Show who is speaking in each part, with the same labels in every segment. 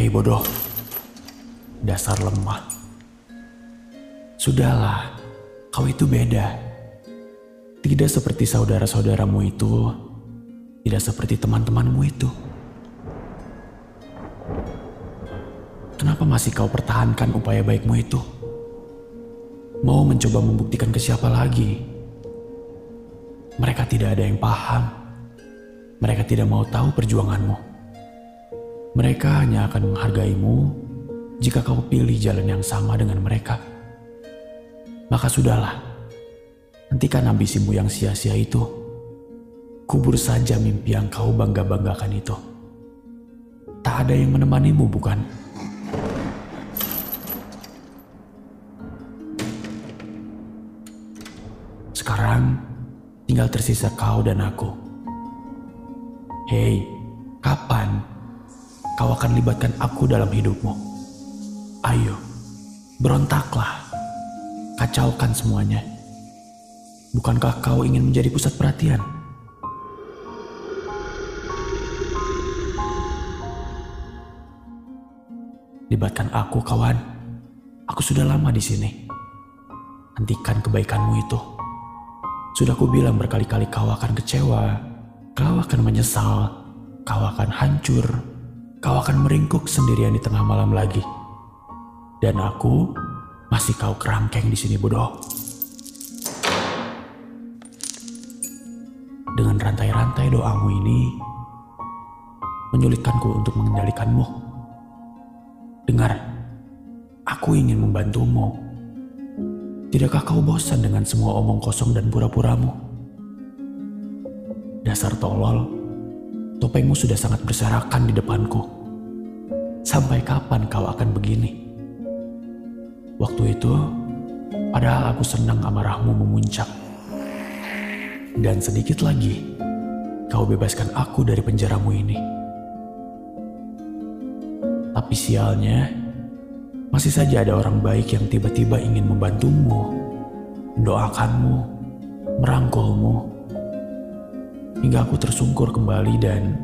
Speaker 1: Hei bodoh, dasar lemah. Sudahlah, kau itu beda. Tidak seperti saudara-saudaramu itu, tidak seperti teman-temanmu itu. Kenapa masih kau pertahankan upaya baikmu itu? Mau mencoba membuktikan ke siapa lagi? Mereka tidak ada yang paham. Mereka tidak mau tahu perjuanganmu. Mereka hanya akan menghargaimu jika kau pilih jalan yang sama dengan mereka. Maka sudahlah, hentikan ambisimu yang sia-sia itu. Kubur saja mimpi yang kau bangga-banggakan itu. Tak ada yang menemanimu, bukan? Sekarang tinggal tersisa kau dan aku. Hei, kapan kau akan libatkan aku dalam hidupmu? Ayo, berontaklah. Kacaukan semuanya. Bukankah kau ingin menjadi pusat perhatian? Libatkan aku, kawan. Aku sudah lama di sini. Hentikan kebaikanmu itu. Sudah ku bilang berkali-kali kau akan kecewa, kau akan menyesal, kau akan hancur, kau akan meringkuk sendirian di tengah malam lagi. Dan aku masih kau kerangkeng di sini bodoh. Dengan rantai-rantai doamu ini, menyulitkanku untuk mengendalikanmu. Dengar, aku ingin membantumu. Tidakkah kau bosan dengan semua omong kosong dan pura-puramu? Dasar tolol, topengmu sudah sangat berserakan di depanku. Sampai kapan kau akan begini? Waktu itu, padahal aku senang amarahmu memuncak. Dan sedikit lagi, kau bebaskan aku dari penjaramu ini. Tapi sialnya, masih saja ada orang baik yang tiba-tiba ingin membantumu, mendoakanmu, merangkulmu, hingga aku tersungkur kembali dan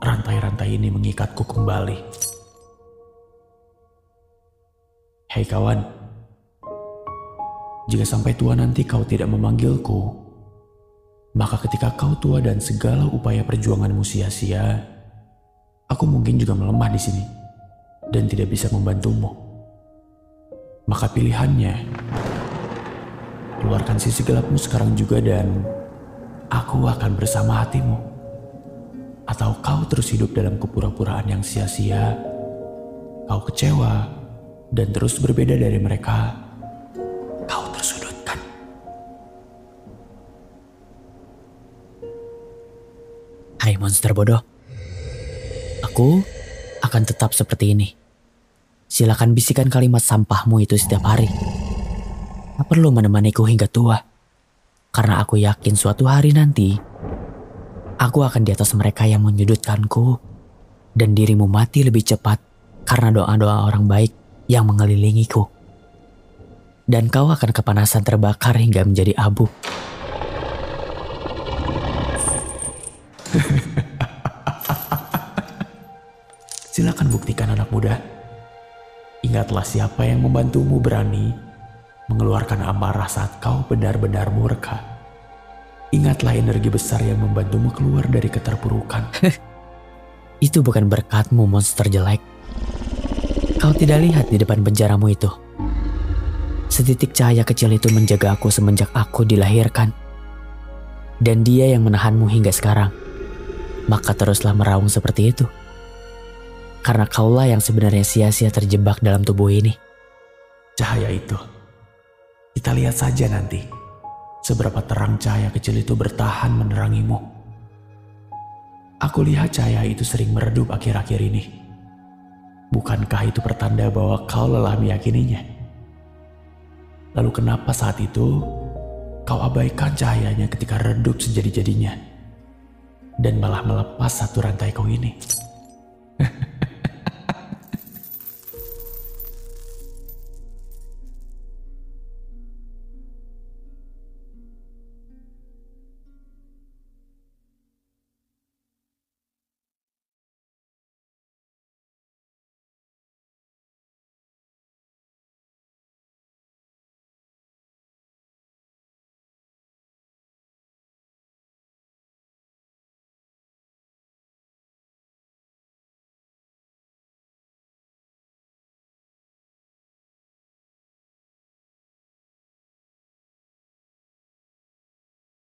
Speaker 1: rantai-rantai ini mengikatku kembali. Hei kawan, jika sampai tua nanti kau tidak memanggilku, maka ketika kau tua dan segala upaya perjuanganmu sia-sia, aku mungkin juga melemah di sini dan tidak bisa membantumu. Maka pilihannya, keluarkan sisi gelapmu sekarang juga dan aku akan bersama hatimu. Atau kau terus hidup dalam kepura-puraan yang sia-sia, kau kecewa, dan terus berbeda dari mereka
Speaker 2: Hai monster bodoh. Aku akan tetap seperti ini. Silakan bisikan kalimat sampahmu itu setiap hari. Tak perlu menemaniku hingga tua. Karena aku yakin suatu hari nanti, aku akan di atas mereka yang menyudutkanku dan dirimu mati lebih cepat karena doa-doa orang baik yang mengelilingiku. Dan kau akan kepanasan terbakar hingga menjadi abu.
Speaker 1: Silakan buktikan anak muda. Ingatlah siapa yang membantumu berani mengeluarkan amarah saat kau benar-benar murka. Ingatlah energi besar yang membantumu keluar dari keterpurukan.
Speaker 2: itu bukan berkatmu monster jelek. Kau tidak lihat di depan penjaramu itu. Setitik cahaya kecil itu menjaga aku semenjak aku dilahirkan. Dan dia yang menahanmu hingga sekarang maka teruslah meraung seperti itu. Karena kaulah yang sebenarnya sia-sia terjebak dalam tubuh ini.
Speaker 1: Cahaya itu, kita lihat saja nanti seberapa terang cahaya kecil itu bertahan menerangimu. Aku lihat cahaya itu sering meredup akhir-akhir ini. Bukankah itu pertanda bahwa kau lelah meyakininya? Lalu kenapa saat itu kau abaikan cahayanya ketika redup sejadi-jadinya? dan malah melepas satu rantai kau ini.